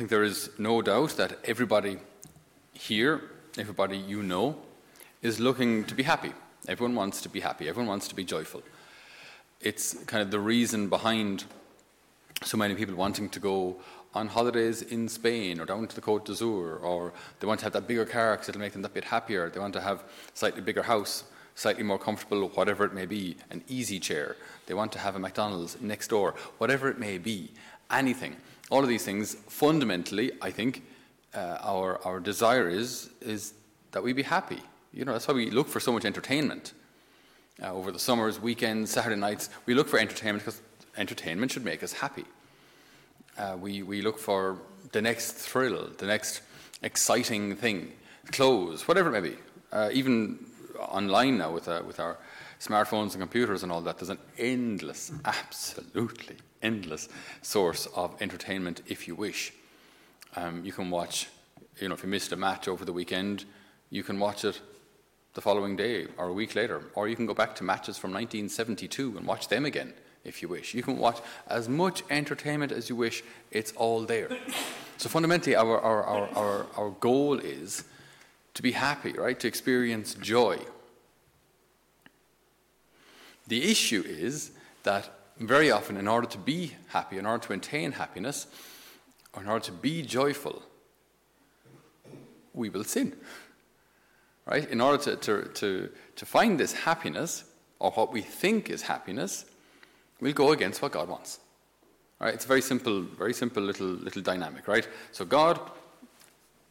think there is no doubt that everybody here, everybody you know, is looking to be happy. Everyone wants to be happy. Everyone wants to be joyful. It's kind of the reason behind so many people wanting to go on holidays in Spain or down to the Côte d'Azur, or they want to have that bigger car because it'll make them that bit happier. They want to have a slightly bigger house, slightly more comfortable, whatever it may be, an easy chair. They want to have a McDonald's next door, whatever it may be, anything. All of these things, fundamentally, I think, uh, our, our desire is, is that we be happy. You know, that's why we look for so much entertainment. Uh, over the summers, weekends, Saturday nights, we look for entertainment because entertainment should make us happy. Uh, we, we look for the next thrill, the next exciting thing, clothes, whatever it may be. Uh, even online now with, uh, with our smartphones and computers and all that, there's an endless, absolutely endless source of entertainment if you wish. Um, you can watch, you know, if you missed a match over the weekend, you can watch it the following day or a week later, or you can go back to matches from 1972 and watch them again if you wish. You can watch as much entertainment as you wish, it's all there. So fundamentally, our, our, our, our, our goal is to be happy, right? To experience joy. The issue is that very often, in order to be happy, in order to attain happiness, or in order to be joyful, we will sin. Right? In order to, to, to, to find this happiness, or what we think is happiness, we'll go against what God wants. Right? It's a very simple, very simple little, little dynamic, right? So God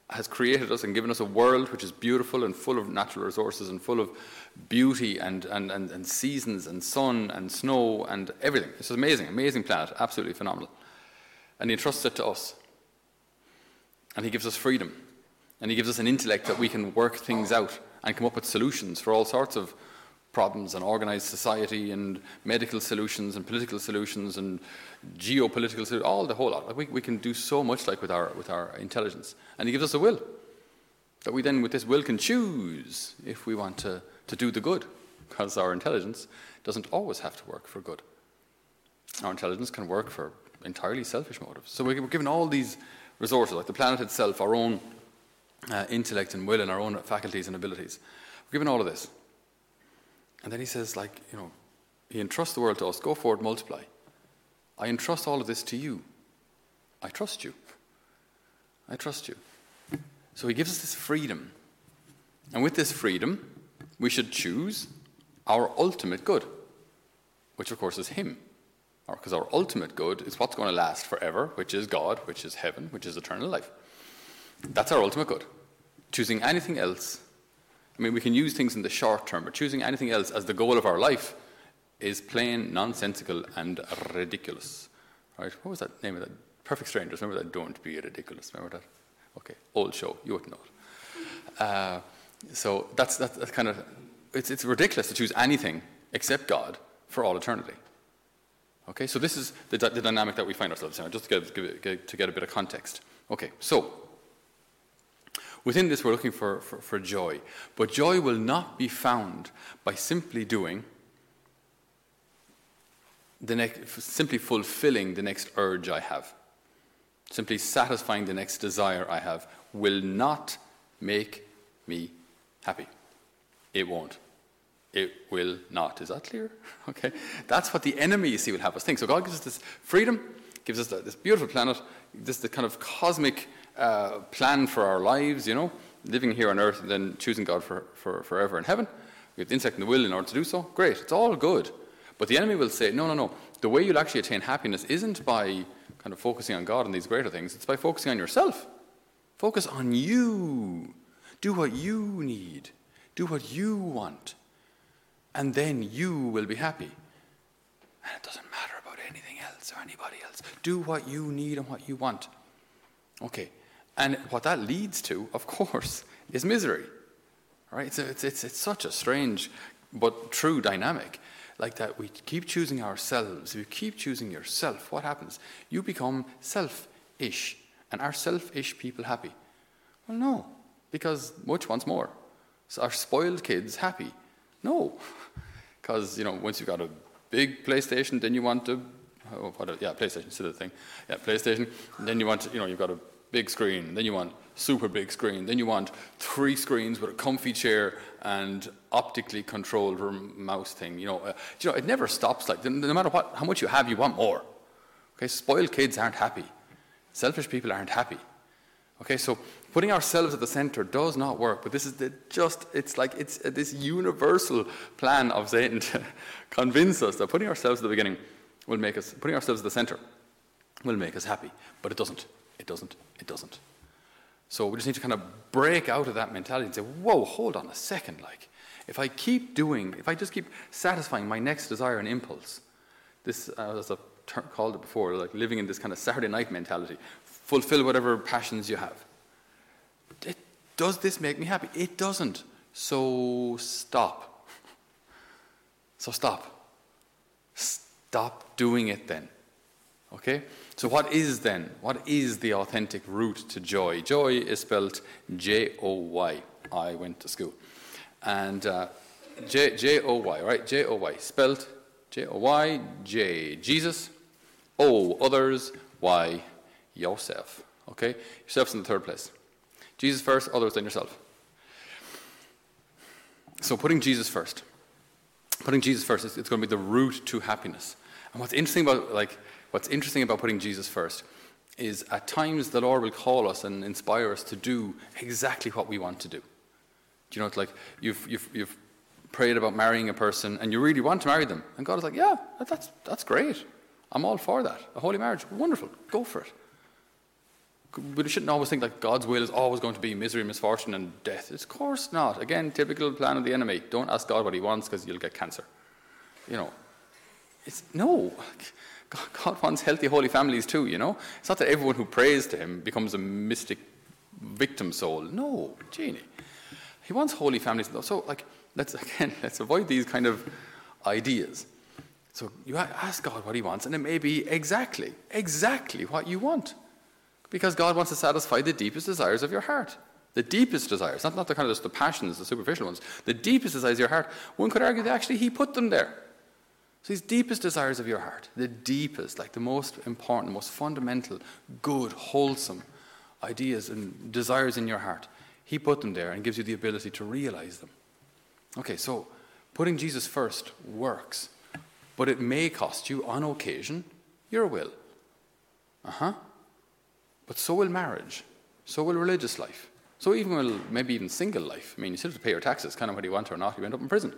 has created us and given us a world which is beautiful and full of natural resources and full of beauty and, and, and, and seasons and sun and snow and everything. It's amazing, amazing planet, absolutely phenomenal. And He entrusts it to us. And He gives us freedom. And He gives us an intellect that we can work things out and come up with solutions for all sorts of problems and organized society and medical solutions and political solutions and geopolitical solutions, all the whole lot. Like we, we can do so much like with our, with our intelligence. And he gives us a will. That we then, with this will, can choose if we want to, to do the good. Because our intelligence doesn't always have to work for good. Our intelligence can work for entirely selfish motives. So we're given all these resources, like the planet itself, our own uh, intellect and will, and our own faculties and abilities. We're given all of this. And then he says, like, you know, he entrusts the world to us. Go forward, multiply. I entrust all of this to you. I trust you. I trust you. So he gives us this freedom. And with this freedom, we should choose our ultimate good, which of course is him. Because our ultimate good is what's going to last forever, which is God, which is heaven, which is eternal life. That's our ultimate good. Choosing anything else I mean, we can use things in the short term, but choosing anything else as the goal of our life is plain nonsensical and ridiculous. Right? What was that name of that? Perfect Strangers. Remember that? Don't be ridiculous. Remember that? Okay, old show. You wouldn't know it. Uh, so that's, that's, that's kind of, it's, it's ridiculous to choose anything except God for all eternity. Okay, so this is the, the dynamic that we find ourselves in, just to get, to get a bit of context. Okay, so Within this, we're looking for, for, for joy. But joy will not be found by simply doing the next, simply fulfilling the next urge I have. Simply satisfying the next desire I have will not make me happy. It won't. It will not. Is that clear? Okay. That's what the enemy, you see, will have us think. So God gives us this freedom, gives us this beautiful planet, this the kind of cosmic uh, plan for our lives, you know, living here on earth and then choosing God for, for forever in heaven. We have the intellect and the will in order to do so. Great, it's all good. But the enemy will say, no, no, no. The way you'll actually attain happiness isn't by kind of focusing on God and these greater things, it's by focusing on yourself. Focus on you. Do what you need. Do what you want. And then you will be happy. And it doesn't matter about anything else or anybody else. Do what you need and what you want. Okay, and what that leads to, of course, is misery. Right? It's, it's, it's, it's such a strange but true dynamic. Like that, we keep choosing ourselves. If you keep choosing yourself, what happens? You become selfish. And are selfish people happy? Well, no, because much wants more. So are spoiled kids happy? No, because you know once you've got a big PlayStation, then you want to, oh, what a, yeah, PlayStation, still a thing. Yeah, PlayStation. then you want, to, you know, you've got a big screen. Then you want super big screen. Then you want three screens with a comfy chair and optically controlled mouse thing. You know, uh, you know, it never stops. Like no matter what, how much you have, you want more. Okay, spoiled kids aren't happy. Selfish people aren't happy. Okay, so putting ourselves at the center does not work. But this is the just, it's like it's this universal plan of Satan to convince us that putting ourselves at the beginning will make us, putting ourselves at the center will make us happy. But it doesn't. Doesn't. It doesn't. So we just need to kind of break out of that mentality and say, whoa, hold on a second. Like, if I keep doing, if I just keep satisfying my next desire and impulse, this, uh, as I've ter- called it before, like living in this kind of Saturday night mentality, fulfill whatever passions you have. It, does this make me happy? It doesn't. So stop. So stop. Stop doing it then. Okay? So, what is then? What is the authentic route to joy? Joy is spelled J O Y. I went to school. And uh, J O Y, right? J O Y. Spelled J O Y, J, Jesus, O, others, Y, yourself. Okay? Yourself's in the third place. Jesus first, others, then yourself. So, putting Jesus first. Putting Jesus first, it's going to be the route to happiness. And what's interesting about, like, What's interesting about putting Jesus first is at times the Lord will call us and inspire us to do exactly what we want to do. Do you know, it's like you've, you've, you've prayed about marrying a person and you really want to marry them. And God is like, yeah, that's, that's great. I'm all for that. A holy marriage, wonderful. Go for it. But we shouldn't always think that God's will is always going to be misery, misfortune, and death. It's of course not. Again, typical plan of the enemy. Don't ask God what he wants because you'll get cancer. You know, it's no. God wants healthy, holy families too, you know? It's not that everyone who prays to him becomes a mystic victim soul. No, Genie. He wants holy families. So, like, let's, again, let's avoid these kind of ideas. So you ask God what he wants, and it may be exactly, exactly what you want. Because God wants to satisfy the deepest desires of your heart. The deepest desires, not, not the kind of just the passions, the superficial ones. The deepest desires of your heart. One could argue that actually he put them there. So these deepest desires of your heart, the deepest, like the most important, most fundamental, good, wholesome ideas and desires in your heart, He put them there and gives you the ability to realize them. Okay, so putting Jesus first works, but it may cost you, on occasion, your will. Uh huh. But so will marriage, so will religious life, so even will maybe even single life. I mean, you still have to pay your taxes, kind of whether you want to or not, you end up in prison.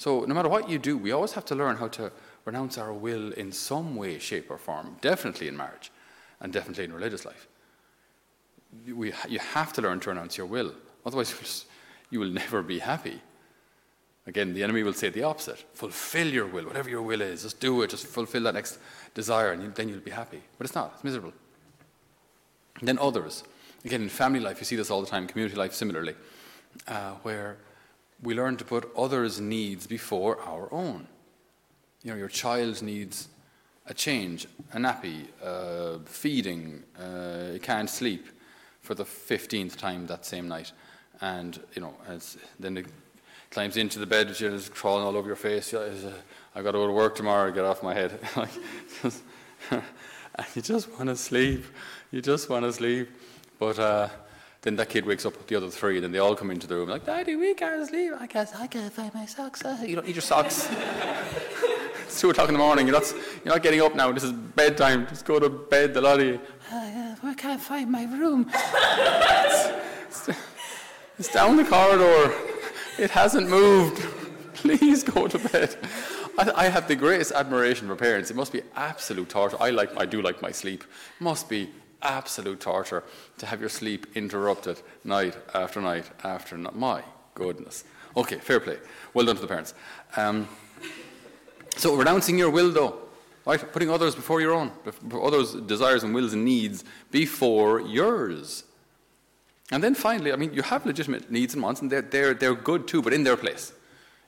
So, no matter what you do, we always have to learn how to renounce our will in some way, shape, or form, definitely in marriage and definitely in religious life. We, you have to learn to renounce your will, otherwise, you will never be happy. Again, the enemy will say the opposite fulfill your will, whatever your will is, just do it, just fulfill that next desire, and then you'll be happy. But it's not, it's miserable. And then others. Again, in family life, you see this all the time, community life similarly, uh, where we learn to put others' needs before our own. You know, your child needs a change, a nappy, uh, feeding, uh, can't sleep for the 15th time that same night. And, you know, then it climbs into the bed, it's crawling all over your face. Uh, I've got to go to work tomorrow, get off my head. and you just want to sleep. You just want to sleep. But, uh, then that kid wakes up with the other three, and then they all come into the room like, Daddy, we can't sleep. I guess I can't find my socks. Uh, you don't need your socks. it's two o'clock in the morning. You're not, you're not getting up now. This is bedtime. Just go to bed, the lot of you. Uh, I can't find my room. it's, it's down the corridor. It hasn't moved. Please go to bed. I, I, have the greatest admiration for parents. It must be absolute torture. I like, I do like my sleep. It must be absolute torture to have your sleep interrupted night after night after night. My goodness. Okay, fair play. Well done to the parents. Um, so, renouncing your will, though, right? Putting others before your own, others' desires and wills and needs before yours. And then finally, I mean, you have legitimate needs and wants, and they're, they're, they're good too, but in their place.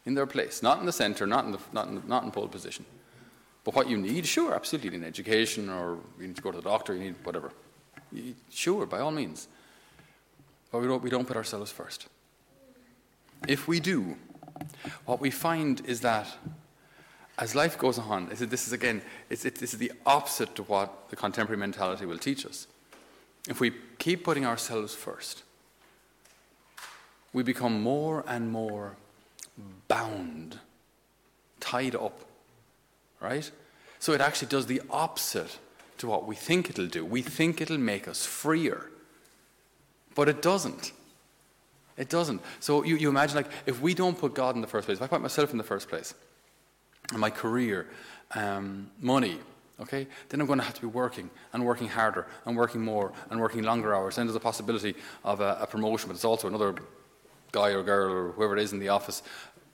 In their place. Not in the center, not in, the, not in, not in pole position. But what you need, sure, absolutely, you need education, or you need to go to the doctor, you need whatever. Sure, by all means. But we don't, we don't put ourselves first. If we do, what we find is that as life goes on, this is again, it's, it, this is the opposite to what the contemporary mentality will teach us. if we keep putting ourselves first, we become more and more bound, tied up, right? So it actually does the opposite to what we think it'll do. We think it'll make us freer, but it doesn't. It doesn't. So you, you imagine, like, if we don't put God in the first place, if I put myself in the first place, my career, um, money, okay, then I'm going to have to be working and working harder and working more and working longer hours. Then there's a possibility of a, a promotion, but it's also another guy or girl or whoever it is in the office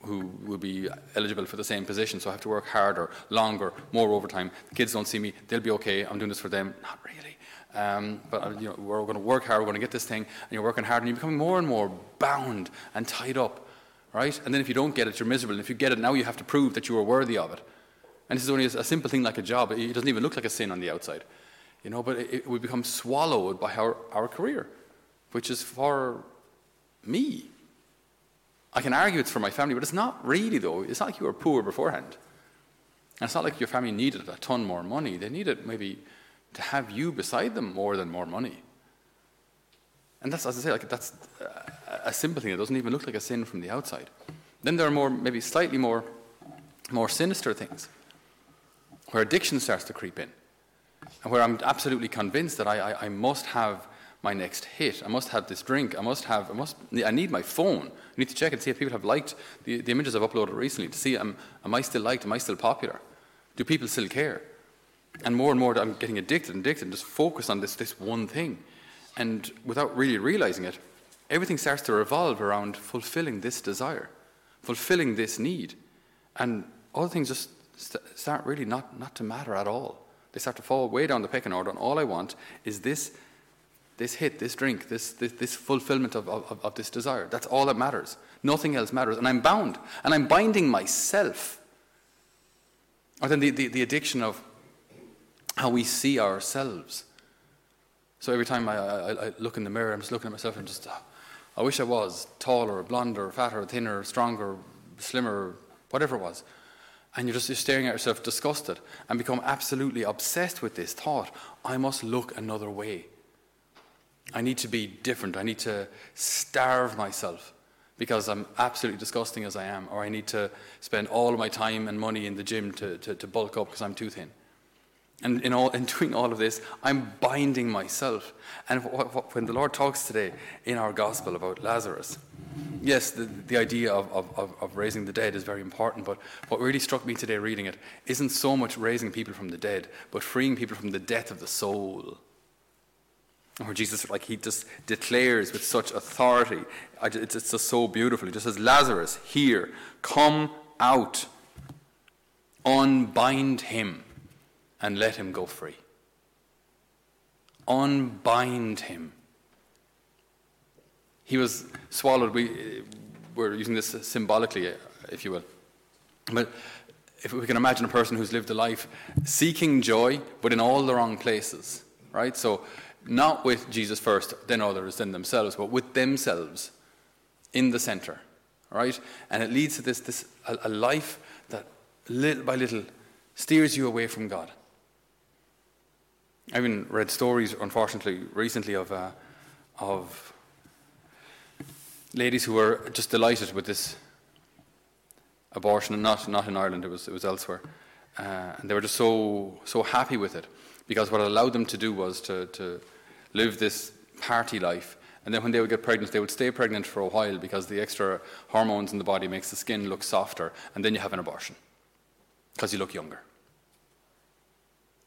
who will be eligible for the same position. So I have to work harder, longer, more overtime. The kids don't see me; they'll be okay. I'm doing this for them. Not really. Um, but uh, you know, we're going to work hard. We're going to get this thing, and you're working hard, and you're becoming more and more bound and tied up, right? And then if you don't get it, you're miserable. And if you get it, now you have to prove that you are worthy of it. And this is only a simple thing like a job. It doesn't even look like a sin on the outside, you know. But it, it will become swallowed by our, our career, which is for me. I can argue it's for my family, but it's not really, though. It's not like you were poor beforehand. And it's not like your family needed a ton more money. They needed maybe to have you beside them more than more money. And that's, as I say, like that's a simple thing. It doesn't even look like a sin from the outside. Then there are more, maybe slightly more, more sinister things, where addiction starts to creep in, and where I'm absolutely convinced that I, I, I must have my next hit. I must have this drink. I must have. I must. I need my phone. I need to check and see if people have liked the, the images I've uploaded recently to see am, am I still liked? Am I still popular? Do people still care? And more and more, I'm getting addicted and addicted and just focused on this, this one thing. And without really realizing it, everything starts to revolve around fulfilling this desire, fulfilling this need. And other things just st- start really not, not to matter at all. They start to fall way down the pecking order, and all I want is this, this hit, this drink, this, this, this fulfillment of, of, of this desire. That's all that matters. Nothing else matters. And I'm bound, and I'm binding myself. Or then the, the, the addiction of how we see ourselves. So every time I, I, I, look in the mirror, I'm just looking at myself and just, oh, I wish I was taller, blonder, fatter, thinner, stronger, slimmer, whatever it was. And you're just you're staring at yourself disgusted and become absolutely obsessed with this thought I must look another way. I need to be different. I need to starve myself because I'm absolutely disgusting as I am, or I need to spend all my time and money in the gym to, to, to bulk up because I'm too thin. And in, all, in doing all of this, I'm binding myself. And when the Lord talks today in our gospel about Lazarus, yes, the, the idea of, of, of raising the dead is very important, but what really struck me today reading it isn't so much raising people from the dead, but freeing people from the death of the soul. Where Jesus, like, he just declares with such authority, it's, it's just so beautiful. He just says, Lazarus, here, come out, unbind him and let him go free. Unbind him. He was swallowed. We, we're using this symbolically, if you will. But if we can imagine a person who's lived a life seeking joy, but in all the wrong places, right? So, not with Jesus first, then others, then themselves, but with themselves in the center, right? And it leads to this, this a, a life that little by little steers you away from God. I've even read stories, unfortunately, recently of, uh, of ladies who were just delighted with this abortion, not, not in Ireland, it was, it was elsewhere. Uh, and they were just so, so happy with it because what it allowed them to do was to, to live this party life. And then when they would get pregnant, they would stay pregnant for a while because the extra hormones in the body makes the skin look softer, and then you have an abortion because you look younger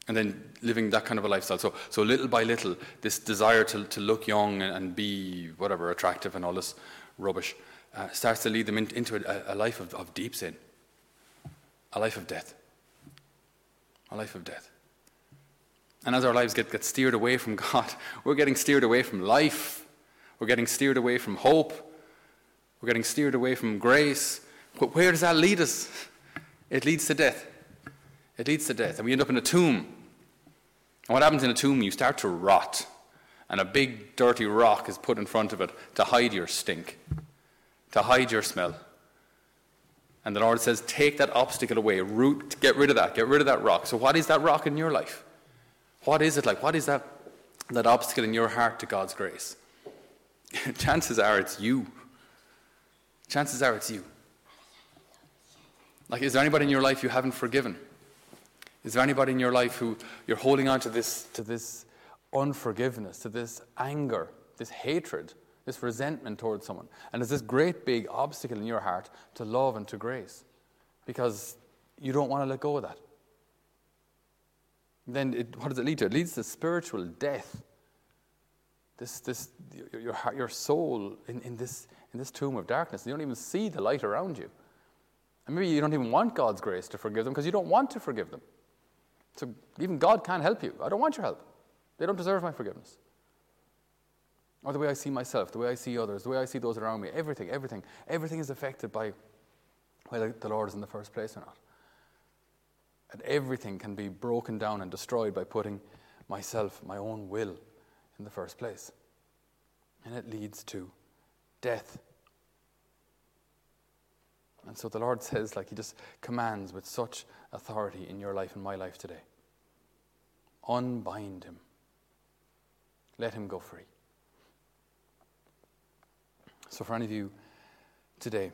and then living that kind of a lifestyle. So, so little by little, this desire to, to look young and, and be whatever attractive and all this rubbish uh, starts to lead them in, into a, a life of, of deep sin, a life of death, a life of death. And as our lives get, get steered away from God, we're getting steered away from life. We're getting steered away from hope. We're getting steered away from grace. But where does that lead us? It leads to death. It leads to death. And we end up in a tomb. And what happens in a tomb? You start to rot. And a big dirty rock is put in front of it to hide your stink, to hide your smell. And the Lord says, Take that obstacle away, root, get rid of that, get rid of that rock. So, what is that rock in your life? What is it like? What is that, that obstacle in your heart to God's grace, chances are it's you. Chances are it's you. Like, is there anybody in your life you haven't forgiven? Is there anybody in your life who you're holding on to this, to this unforgiveness, to this anger, this hatred, this resentment towards someone? And there's this great big obstacle in your heart to love and to grace because you don't want to let go of that. Then it, what does it lead to? It leads to spiritual death. This, this, your, your, your soul in, in, this, in this tomb of darkness. You don't even see the light around you. And maybe you don't even want God's grace to forgive them because you don't want to forgive them. So even God can't help you. I don't want your help. They don't deserve my forgiveness. Or the way I see myself, the way I see others, the way I see those around me, everything, everything, everything is affected by whether the Lord is in the first place or not. And everything can be broken down and destroyed by putting myself, my own will, in the first place. And it leads to death. And so the Lord says, like He just commands with such authority in your life and my life today unbind Him, let Him go free. So, for any of you today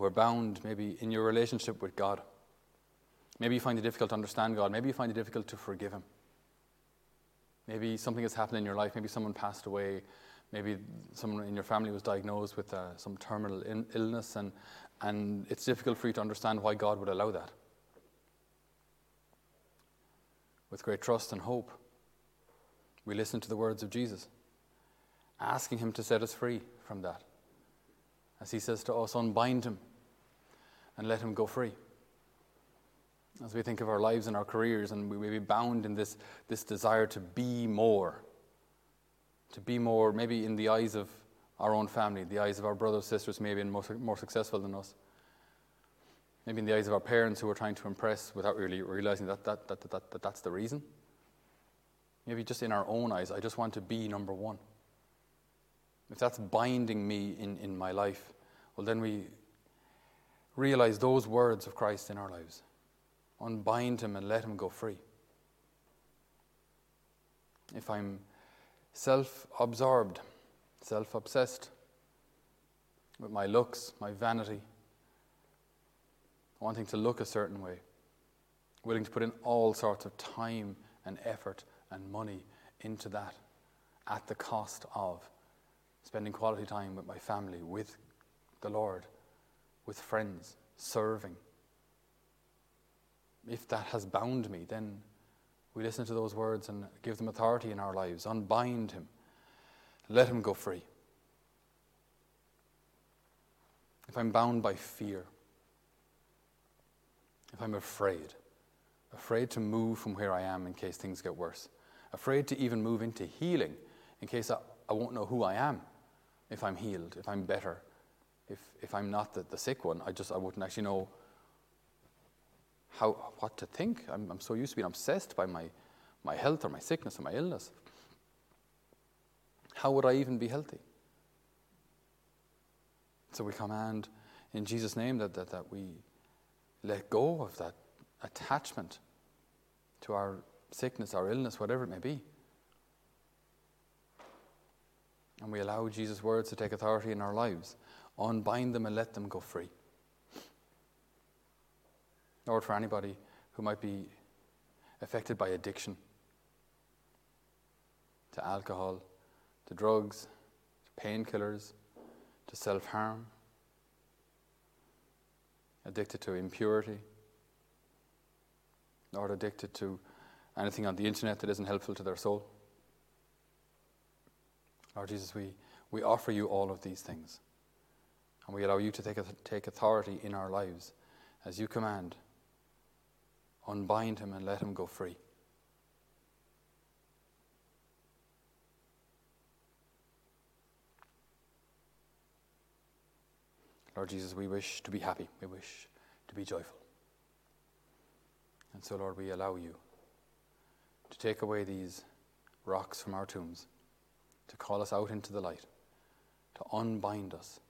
who are bound maybe in your relationship with God, maybe you find it difficult to understand God, maybe you find it difficult to forgive Him. Maybe something has happened in your life, maybe someone passed away, maybe someone in your family was diagnosed with uh, some terminal in- illness, and, and it's difficult for you to understand why God would allow that. With great trust and hope, we listen to the words of Jesus, asking Him to set us free from that. As He says to us, unbind Him and let Him go free. As we think of our lives and our careers, and we may be bound in this, this desire to be more to be more, maybe in the eyes of our own family, the eyes of our brothers, sisters, maybe more, more successful than us. Maybe in the eyes of our parents who are trying to impress without really realizing that, that, that, that, that that's the reason. Maybe just in our own eyes, I just want to be number one. If that's binding me in, in my life, well, then we realize those words of Christ in our lives. Unbind him and let him go free. If I'm self absorbed, self obsessed with my looks, my vanity, wanting to look a certain way, willing to put in all sorts of time and effort and money into that at the cost of spending quality time with my family, with the Lord, with friends, serving. If that has bound me, then we listen to those words and give them authority in our lives. Unbind him. Let him go free. If I'm bound by fear, if I'm afraid, afraid to move from where I am in case things get worse, afraid to even move into healing in case I, I won't know who I am if I'm healed, if I'm better, if, if I'm not the, the sick one, I just I wouldn't actually know how, what to think. I'm, I'm so used to being obsessed by my, my health or my sickness or my illness. How would I even be healthy? So we command in Jesus' name that, that, that we let go of that attachment to our sickness, our illness, whatever it may be. And we allow Jesus' words to take authority in our lives. Unbind them and let them go free. Lord, for anybody who might be affected by addiction to alcohol, to drugs, to painkillers, to self harm, addicted to impurity, or addicted to anything on the internet that isn't helpful to their soul. Lord Jesus, we, we offer you all of these things. And we allow you to take, take authority in our lives as you command unbind him and let him go free. Lord Jesus, we wish to be happy. We wish to be joyful. And so, Lord, we allow you to take away these rocks from our tombs, to call us out into the light, to unbind us,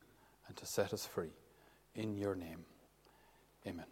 and to set us free. In your name, amen.